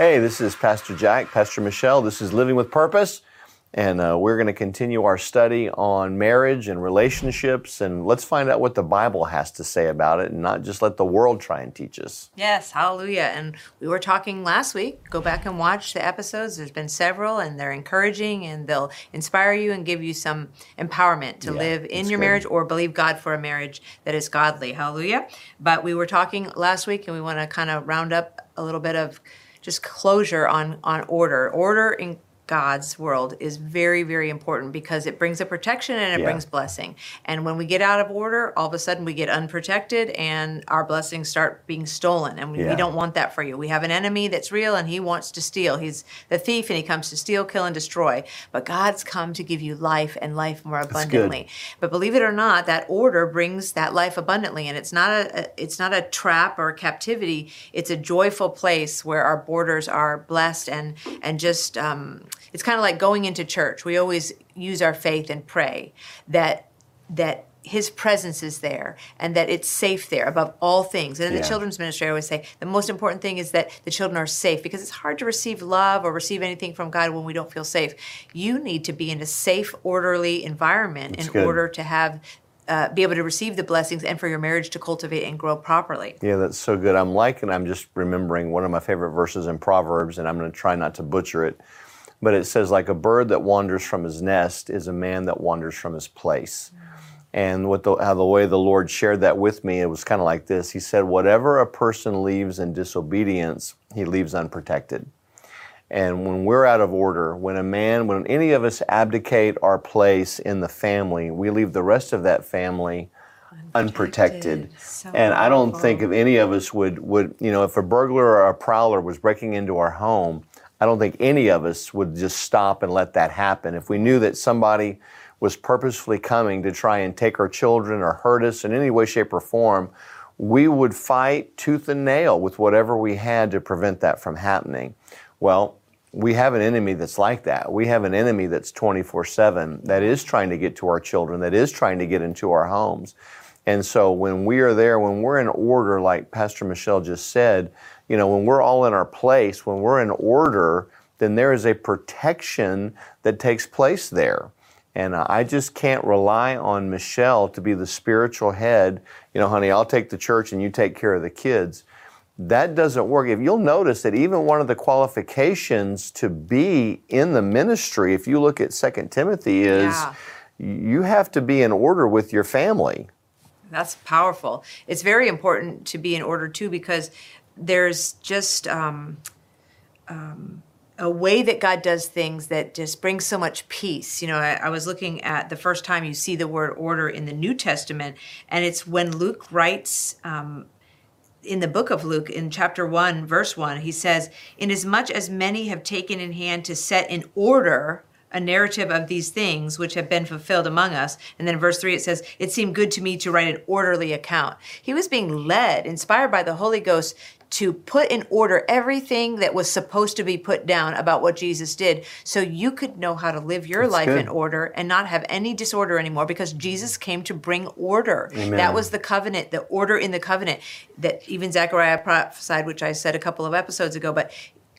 Hey, this is Pastor Jack, Pastor Michelle. This is Living with Purpose. And uh, we're going to continue our study on marriage and relationships. And let's find out what the Bible has to say about it and not just let the world try and teach us. Yes, hallelujah. And we were talking last week. Go back and watch the episodes. There's been several, and they're encouraging and they'll inspire you and give you some empowerment to Yeah, live in your good. marriage or believe God for a marriage that is godly. Hallelujah. But we were talking last week, and we want to kind of round up a little bit of just closure on, on order. Order in God's world is very, very important because it brings a protection and it Yeah. brings blessing. And when we get out of order, all of a sudden we get unprotected and our blessings start being stolen. And we, Yeah. we don't want that for you. We have an enemy that's real and he wants to steal. He's the thief and he comes to steal, kill, and destroy. But God's come to give you life and life more abundantly. But believe it or not, that order brings that life abundantly. And it's not a, a it's not a trap or a captivity. It's a joyful place where our borders are blessed and and just um, it's kind of like going into church. We always use our faith and pray that that his presence is there and that it's safe there above all things. And in Yeah. the children's ministry, I always say the most important thing is that the children are safe because it's hard to receive love or receive anything from God when we don't feel safe. You need to be in a safe, orderly environment That's in good. order to have. Uh, be able to receive the blessings and for your marriage to cultivate and grow properly. Yeah, that's so good. I'm liking, I'm just remembering one of my favorite verses in Proverbs, and I'm going to try not to butcher it. But it says, like a bird that wanders from his nest is a man that wanders from his place. And what the, how the way the Lord shared that with me, it was kind of like this. He said, Whatever a person leaves in disobedience, he leaves unprotected. And when we're out of order, when a man, when any of us abdicate our place in the family, we leave the rest of that family unprotected. So and I don't think if any of us would would you know if a burglar or a prowler was breaking into our home, I don't think any of us would just stop and let that happen. If we knew that somebody was purposefully coming to try and take our children or hurt us in any way, shape, or form, we would fight tooth and nail with whatever we had to prevent that from happening. Well, we have an enemy that's like that. We have an enemy that's 24 7 that is trying to get to our children, that is trying to get into our homes. And so when we are there, when we're in order, like Pastor Michelle just said, you know, when we're all in our place, when we're in order, then there is a protection that takes place there. And uh, I just can't rely on Michelle to be the spiritual head. You know, honey, I'll take the church and you take care of the kids. That doesn't work. If you'll notice that even one of the qualifications to be in the ministry, if you look at 2 Timothy, is Yeah. you have to be in order with your family. That's powerful. It's very important to be in order too because there's just um, um, a way that God does things that just brings so much peace. You know, I, I was looking at the first time you see the word order in the New Testament, and it's when Luke writes. Um, in the book of Luke, in chapter 1, verse 1, he says, Inasmuch as many have taken in hand to set in order a narrative of these things which have been fulfilled among us. And then verse 3, it says, It seemed good to me to write an orderly account. He was being led, inspired by the Holy Ghost, to put in order everything that was supposed to be put down about what Jesus did so you could know how to live your That's life good. in order and not have any disorder anymore because Jesus came to bring order. Amen. That was the covenant, the order in the covenant that even Zechariah prophesied, which I said a couple of episodes ago. But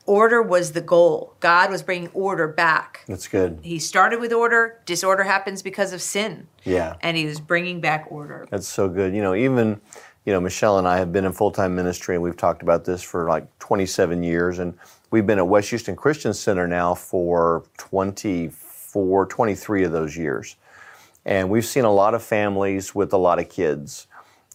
order was the goal. God was bringing order back. That's good. He started with order. Disorder happens because of sin. Yeah. And he was bringing back order. That's so good. You know, even, you know, Michelle and I have been in full time ministry and we've talked about this for like 27 years. And we've been at West Houston Christian Center now for 24, 23 of those years. And we've seen a lot of families with a lot of kids.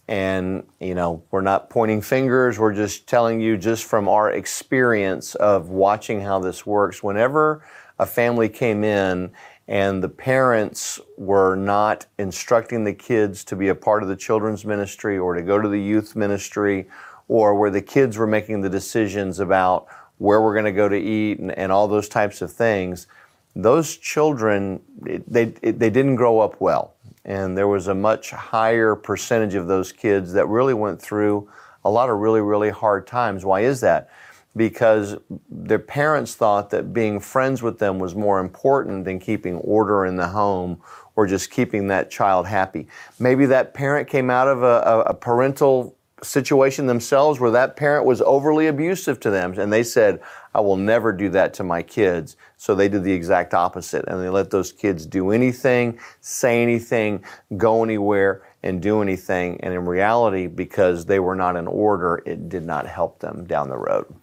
And, you know, we're not pointing fingers, we're just telling you just from our experience of watching how this works. Whenever a family came in and the parents were not instructing the kids to be a part of the children's ministry or to go to the youth ministry, or where the kids were making the decisions about where we're going to go to eat and, and all those types of things, those children, it- they, it- they didn't grow up well. And there was a much higher percentage of those kids that really went through a lot of really, really hard times. Why is that? Because their parents thought that being friends with them was more important than keeping order in the home or just keeping that child happy. Maybe that parent came out of a, a, parental situation themselves where that parent was overly abusive to them and they said i will never do that to my kids so they did the exact opposite and they let those kids do anything say anything go anywhere and do anything and in reality because they were not in order it did not help them down the road.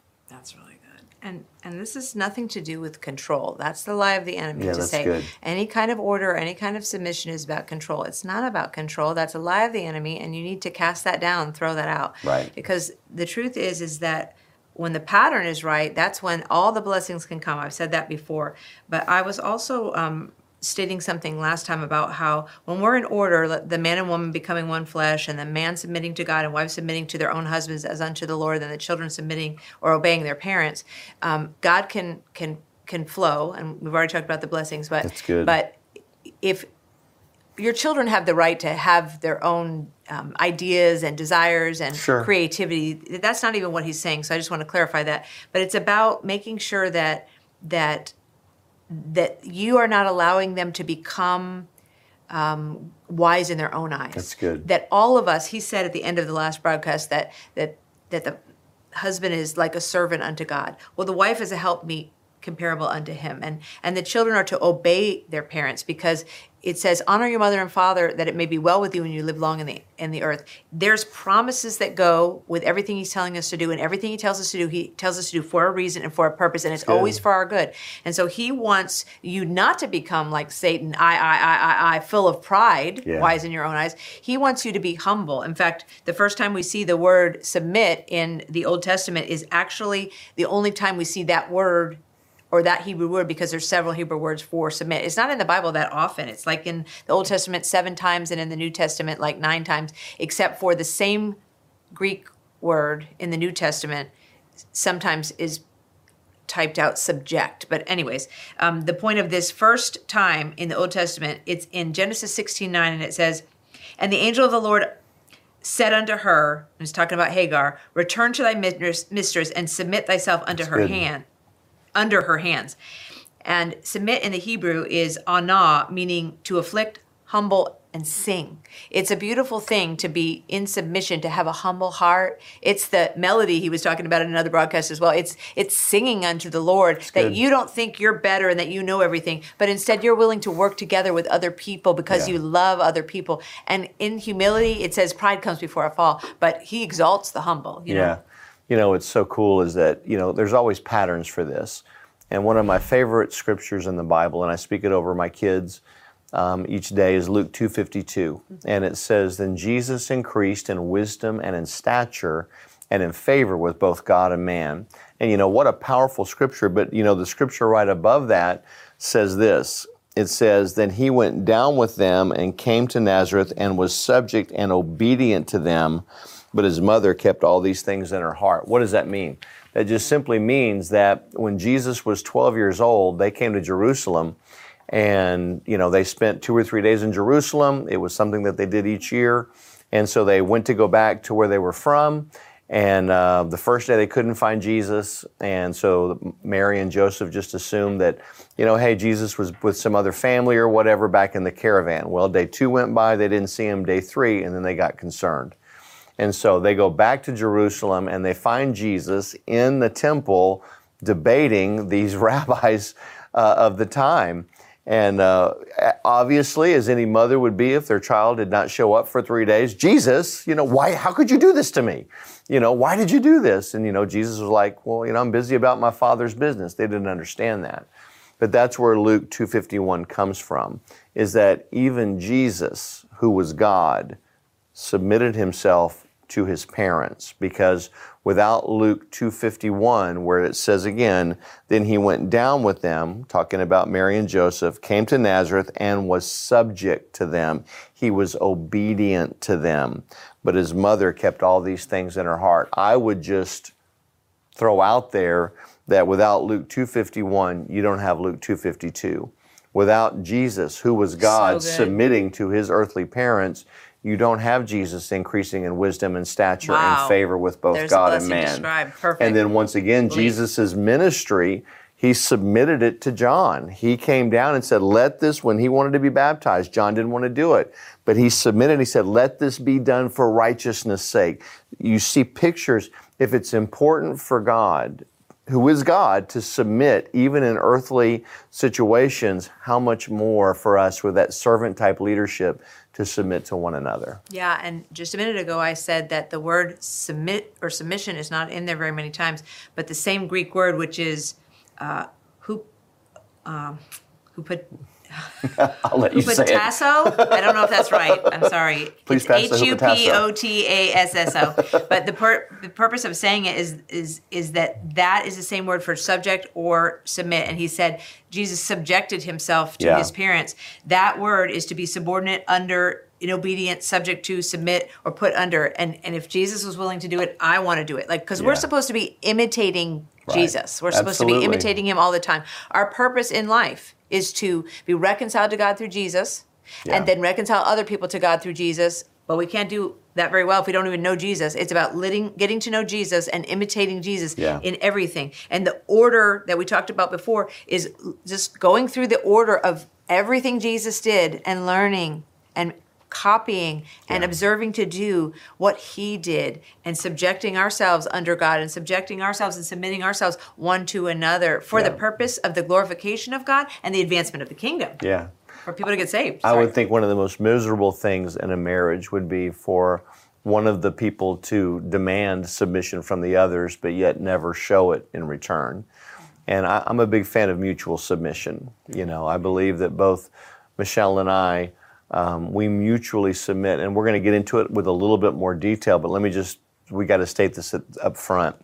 And and this is nothing to do with control. That's the lie of the enemy Yeah, to say good. any kind of order, or any kind of submission is about control. It's not about control. That's a lie of the enemy, and you need to cast that down, throw that out. Right. Because the truth is, is that when the pattern is right, that's when all the blessings can come. I've said that before, but I was also um, stating something last time about how when we're in order, the man and woman becoming one flesh, and the man submitting to God and wife submitting to their own husbands as unto the Lord, and the children submitting or obeying their parents, um, God can can can flow. And we've already talked about the blessings, but That's good. but if your children have the right to have their own um, ideas and desires and Sure. creativity. That's not even what he's saying. So I just want to clarify that. But it's about making sure that that that you are not allowing them to become um, wise in their own eyes. That's good. That all of us, he said at the end of the last broadcast that that that the husband is like a servant unto God. Well, the wife is a helpmeet comparable unto him, and and the children are to obey their parents because it says, "Honor your mother and father, that it may be well with you when you live long in the in the earth." There's promises that go with everything he's telling us to do, and everything he tells us to do, he tells us to do for a reason and for a purpose, and it's good. always for our good. And so he wants you not to become like Satan, I, I, I, I, I, full of pride, Yeah. wise in your own eyes. He wants you to be humble. In fact, the first time we see the word submit in the Old Testament is actually the only time we see that word or that Hebrew word because there's several Hebrew words for submit. It's not in the Bible that often. It's like in the Old Testament seven times and in the New Testament like nine times, except for the same Greek word in the New Testament sometimes is typed out subject. But anyways, um, the point of this first time in the Old Testament, it's in Genesis 16, 9, and it says, And the angel of the Lord said unto her, and he's talking about Hagar, return to thy mistress, mistress and submit thyself unto That's her good. hand, under her hands. And submit in the Hebrew is ana, meaning to afflict, humble, and sing. It's a beautiful thing to be in submission, to have a humble heart. It's the melody he was talking about in another broadcast as well. It's it's singing unto the Lord that good. you don't think you're better and that you know everything, but instead you're willing to work together with other people because Yeah. you love other people. And in humility, it says pride comes before a fall, but he exalts the humble. You yeah. know? You know, what's so cool is that, you know, there's always patterns for this. And one of my favorite scriptures in the Bible, and I speak it over my kids um, each day, is Luke 2.52. And it says, Then Jesus increased in wisdom and in stature and in favor with both God and man. And, you know, what a powerful scripture. But, you know, the scripture right above that says this. It says, Then he went down with them and came to Nazareth and was subject and obedient to them but his mother kept all these things in her heart. What does that mean? That just simply means that when Jesus was 12 years old, they came to Jerusalem and, you know, they spent two or three days in Jerusalem. It was something that they did each year. And so they went to go back to where they were from. And uh, the first day they couldn't find Jesus. And so Mary and Joseph just assumed that, you know, hey, Jesus was with some other family or whatever back in the caravan. Well, day two went by, they didn't see him. Day three, and then they got concerned. And so they go back to Jerusalem and they find Jesus in the temple debating these rabbis uh, of the time. And uh, obviously, as any mother would be if their child did not show up for three days, Jesus, you know, why, how could you do this to me? You know, why did you do this? And, you know, Jesus was like, well, you know, I'm busy about my father's business. They didn't understand that. But that's where Luke 251 comes from, is that even Jesus, who was God, submitted himself to his parents. Because without Luke 251 where it says again then he went down with them talking about Mary and Joseph came to Nazareth and was subject to them. He was obedient to them. But his mother kept all these things in her heart. I would just throw out there that without Luke 251 you don't have Luke 252 without Jesus who was God good. submitting to his earthly parents you don't have Jesus increasing in wisdom and stature Wow. and favor with both There's God and man. described. Perfect. And then once again, Jesus' ministry, he submitted it to John. He came down and said, Let this, when he wanted to be baptized, John didn't want to do it, but he submitted, he said, Let this be done for righteousness' sake. You see pictures, if it's important for God, who is God, to submit even in earthly situations, how much more for us with that servant type leadership to submit to one another. Yeah, and just a minute ago I said that the word submit or submission is not in there very many times, but the same Greek word, which is uh, who, um, who put. I'll let you say it. I don't know if that's right. I'm sorry. Please pass the H U P O T A S S O. But the pur- the purpose of saying it is is is that that is the same word for subject or submit. And he said Jesus subjected himself to Yeah. his parents. That word is to be subordinate, under, in obedient, subject to, submit, or put under. And and if Jesus was willing to do it, I want to do it. Like because we're supposed to be imitating Right. Jesus. We're supposed to be imitating him all the time. Our purpose in life is to be reconciled to God through Jesus Yeah. and then reconcile other people to God through Jesus. But we can't do that very well if we don't even know Jesus. It's about getting to know Jesus and imitating Jesus Yeah. in everything. And the order that we talked about before is just going through the order of everything Jesus did and learning and copying and Yeah. observing to do what he did and subjecting ourselves under God and subjecting ourselves and submitting ourselves one to another for the purpose of the glorification of God and the advancement of the kingdom Yeah. for people to get saved. I would think one of the most miserable things in a marriage would be for one of the people to demand submission from the others, but yet never show it in return. And I, I'm a big fan of mutual submission. You know, I believe that both Michelle and I, um, we mutually submit, and we're going to get into it with a little bit more detail. But let me just, we got to state this up front.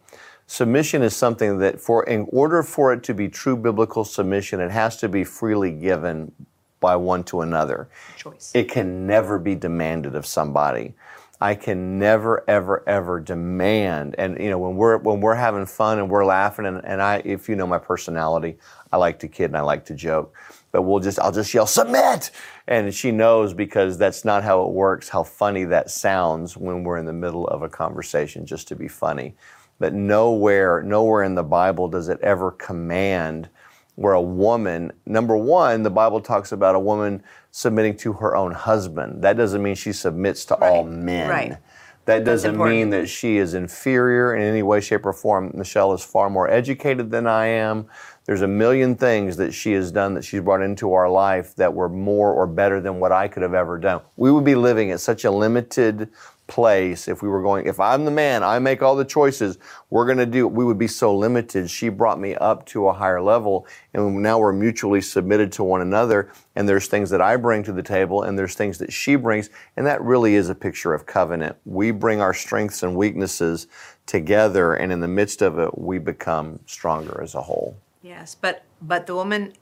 Submission is something that, for in order for it to be true biblical submission, it has to be freely given by one to another. choice. It can never be demanded of somebody. I can never, ever, ever demand. And you know, when we're when we're having fun and we're laughing, and, and I, if you know my personality, I like to kid and I like to joke. But we'll just, I'll just yell submit, and she knows because that's not how it works. How funny that sounds when we're in the middle of a conversation, just to be funny. But nowhere, nowhere in the Bible does it ever command where a woman, number one, the Bible talks about a woman submitting to her own husband. That doesn't mean she submits to all men. right. That doesn't mean that she is inferior in any way, shape, or form. Michelle is far more educated than I am. There's a million things that she has done that she's brought into our life that were more or better than what I could have ever done. We would be living at such a limited place if we were going if i'm the man i make all the choices we're going to do we would be so limited. She brought me up to a higher level and now we're mutually submitted to one another and there's things that i bring to the table and there's things that she brings and that really is a picture of covenant. We bring our strengths and weaknesses together and in the midst of it we become stronger as a whole Yes, but but the woman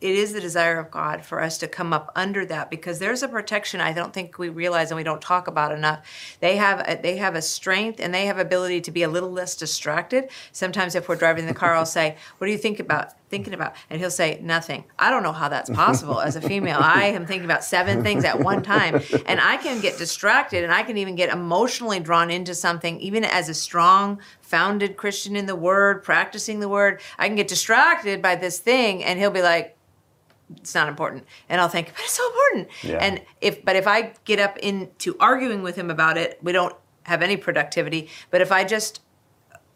it is the desire of God for us to come up under that because there's a protection I don't think we realize and we don't talk about enough. They have a, they have a strength and they have ability to be a little less distracted. Sometimes if we're driving the car, I'll say, "What do you think about thinking about?" And he'll say, "Nothing." I don't know how that's possible as a female. I am thinking about seven things at one time, and I can get distracted and I can even get emotionally drawn into something even as a strong founded Christian in the word, practicing the word. I can get distracted by this thing and he'll be like, it's not important. And I'll think, but it's so important. Yeah. And if but if I get up into arguing with him about it, we don't have any productivity. But if I just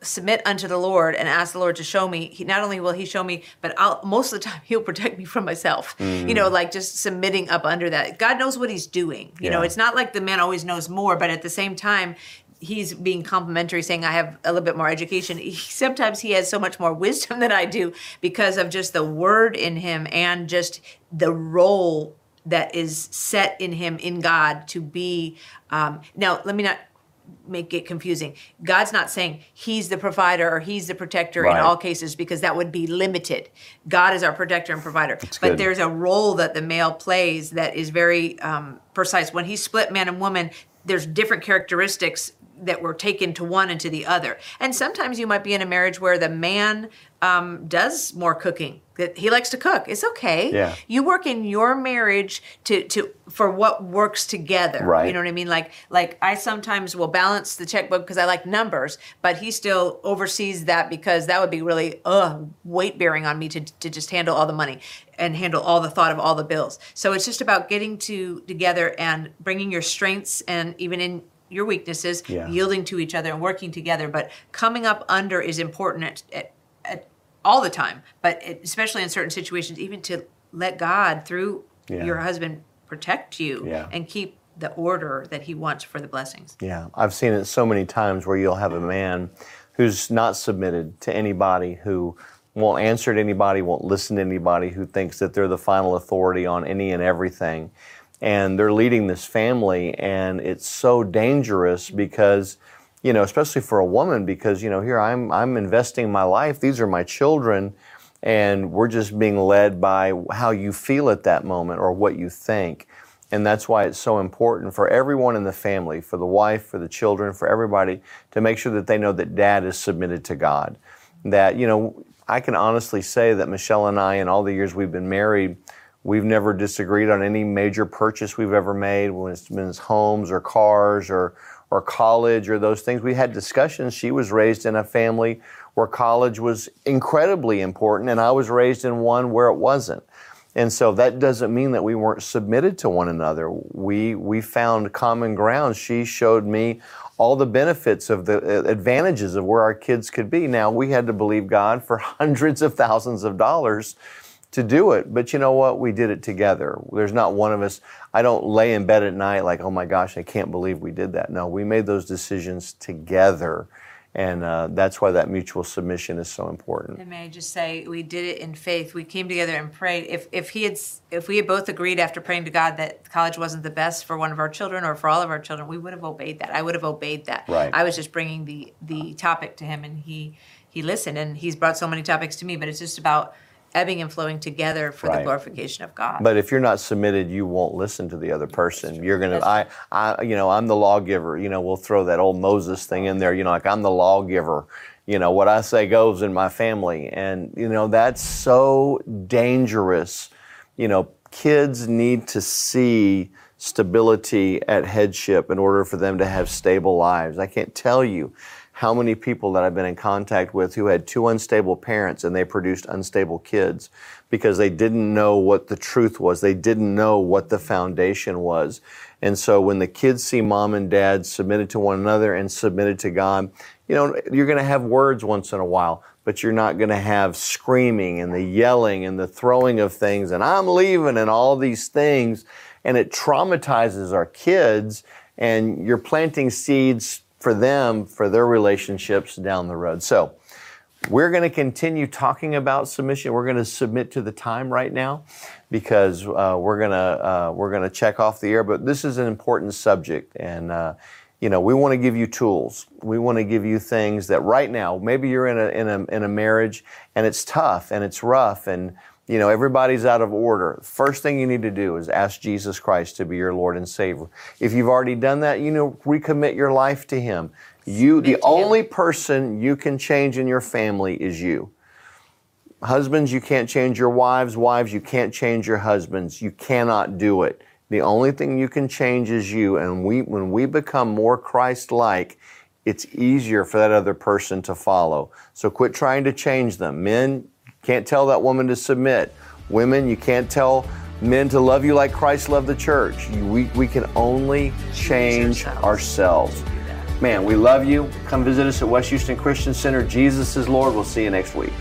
submit unto the Lord and ask the Lord to show me, he, not only will he show me, but I'll most of the time he'll protect me from myself. You know, like just submitting up under that. God knows what he's doing. You know, it's not like the man always knows more, but at the same time, he's being complimentary saying i have a little bit more education he, sometimes he has so much more wisdom than i do because of just the word in him and just the role that is set in him in god to be um, now let me not make it confusing god's not saying he's the provider or he's the protector Right. in all cases because that would be limited god is our protector and provider but good. there's a role that the male plays that is very um, precise when he split man and woman there's different characteristics that we're taken to one and to the other. And sometimes you might be in a marriage where the man um, does more cooking. That he likes to cook. It's okay. Yeah. You work in your marriage to to for what works together. Right. You know what I mean? Like like I sometimes will balance the checkbook because I like numbers, but he still oversees that because that would be really uh weight bearing on me to to just handle all the money and handle all the thought of all the bills. So it's just about getting to together and bringing your strengths and even in your weaknesses, Yeah. yielding to each other and working together. But coming up under is important at, at, at all the time, but it, especially in certain situations, even to let God through Yeah. your husband protect you Yeah. and keep the order that He wants for the blessings. Yeah, I've seen it so many times where you'll have a man who's not submitted to anybody, who won't answer to anybody, won't listen to anybody, who thinks that they're the final authority on any and everything. And they're leading this family, and it's so dangerous because, you know, especially for a woman, because, you know, here I'm, I'm investing my life, these are my children, and we're just being led by how you feel at that moment or what you think. And that's why it's so important for everyone in the family, for the wife, for the children, for everybody, to make sure that they know that dad is submitted to God. That, you know, I can honestly say that Michelle and I, in all the years we've been married, we've never disagreed on any major purchase we've ever made, when it's been homes or cars or, or college or those things. We had discussions. She was raised in a family where college was incredibly important, and I was raised in one where it wasn't. And so that doesn't mean that we weren't submitted to one another. We we found common ground. She showed me all the benefits of the uh, advantages of where our kids could be. Now we had to believe God for hundreds of thousands of dollars to do it, but you know what? We did it together. There's not one of us. I don't lay in bed at night like, oh my gosh, I can't believe we did that. No, we made those decisions together, and uh, that's why that mutual submission is so important. And may I just say, we did it in faith. We came together and prayed. If if he had if we had both agreed after praying to God that college wasn't the best for one of our children or for all of our children, we would have obeyed that. I would have obeyed that. Right. I was just bringing the the topic to him, and he he listened, and he's brought so many topics to me. But it's just about ebbing and flowing together for the glorification of God. But if you're not submitted, you won't listen to the other person. You're gonna, I, I, you know, I'm the lawgiver. You know, we'll throw that old Moses thing in there. You know, like I'm the lawgiver. You know, what I say goes in my family, and you know that's so dangerous. You know, kids need to see stability at headship in order for them to have stable lives. I can't tell you how many people that I've been in contact with who had two unstable parents and they produced unstable kids because they didn't know what the truth was. They didn't know what the foundation was. And so when the kids see mom and dad submitted to one another and submitted to God, you know, you're going to have words once in a while, but you're not going to have screaming and the yelling and the throwing of things and I'm leaving and all these things. And it traumatizes our kids and you're planting seeds for them, for their relationships down the road. So, we're going to continue talking about submission. We're going to submit to the time right now because uh, we're going to uh, we're going to check off the air. But this is an important subject, and uh, you know we want to give you tools. We want to give you things that right now maybe you're in a in a in a marriage and it's tough and it's rough and you know everybody's out of order. First thing you need to do is ask Jesus Christ to be your Lord and Savior. If you've already done that, you know recommit your life to Him. You, the Him. only person you can change in your family is you. Husbands, you can't change your wives. Wives, you can't change your husbands. You cannot do it. The only thing you can change is you. And we, when we become more Christ-like, it's easier for that other person to follow. So quit trying to change them. Men, can't tell that woman to submit. Women, you can't tell men to love you like Christ loved the church. We, we can only change ourselves. Man, we love you. Come visit us at West Houston Christian Center. Jesus is Lord. We'll see you next week.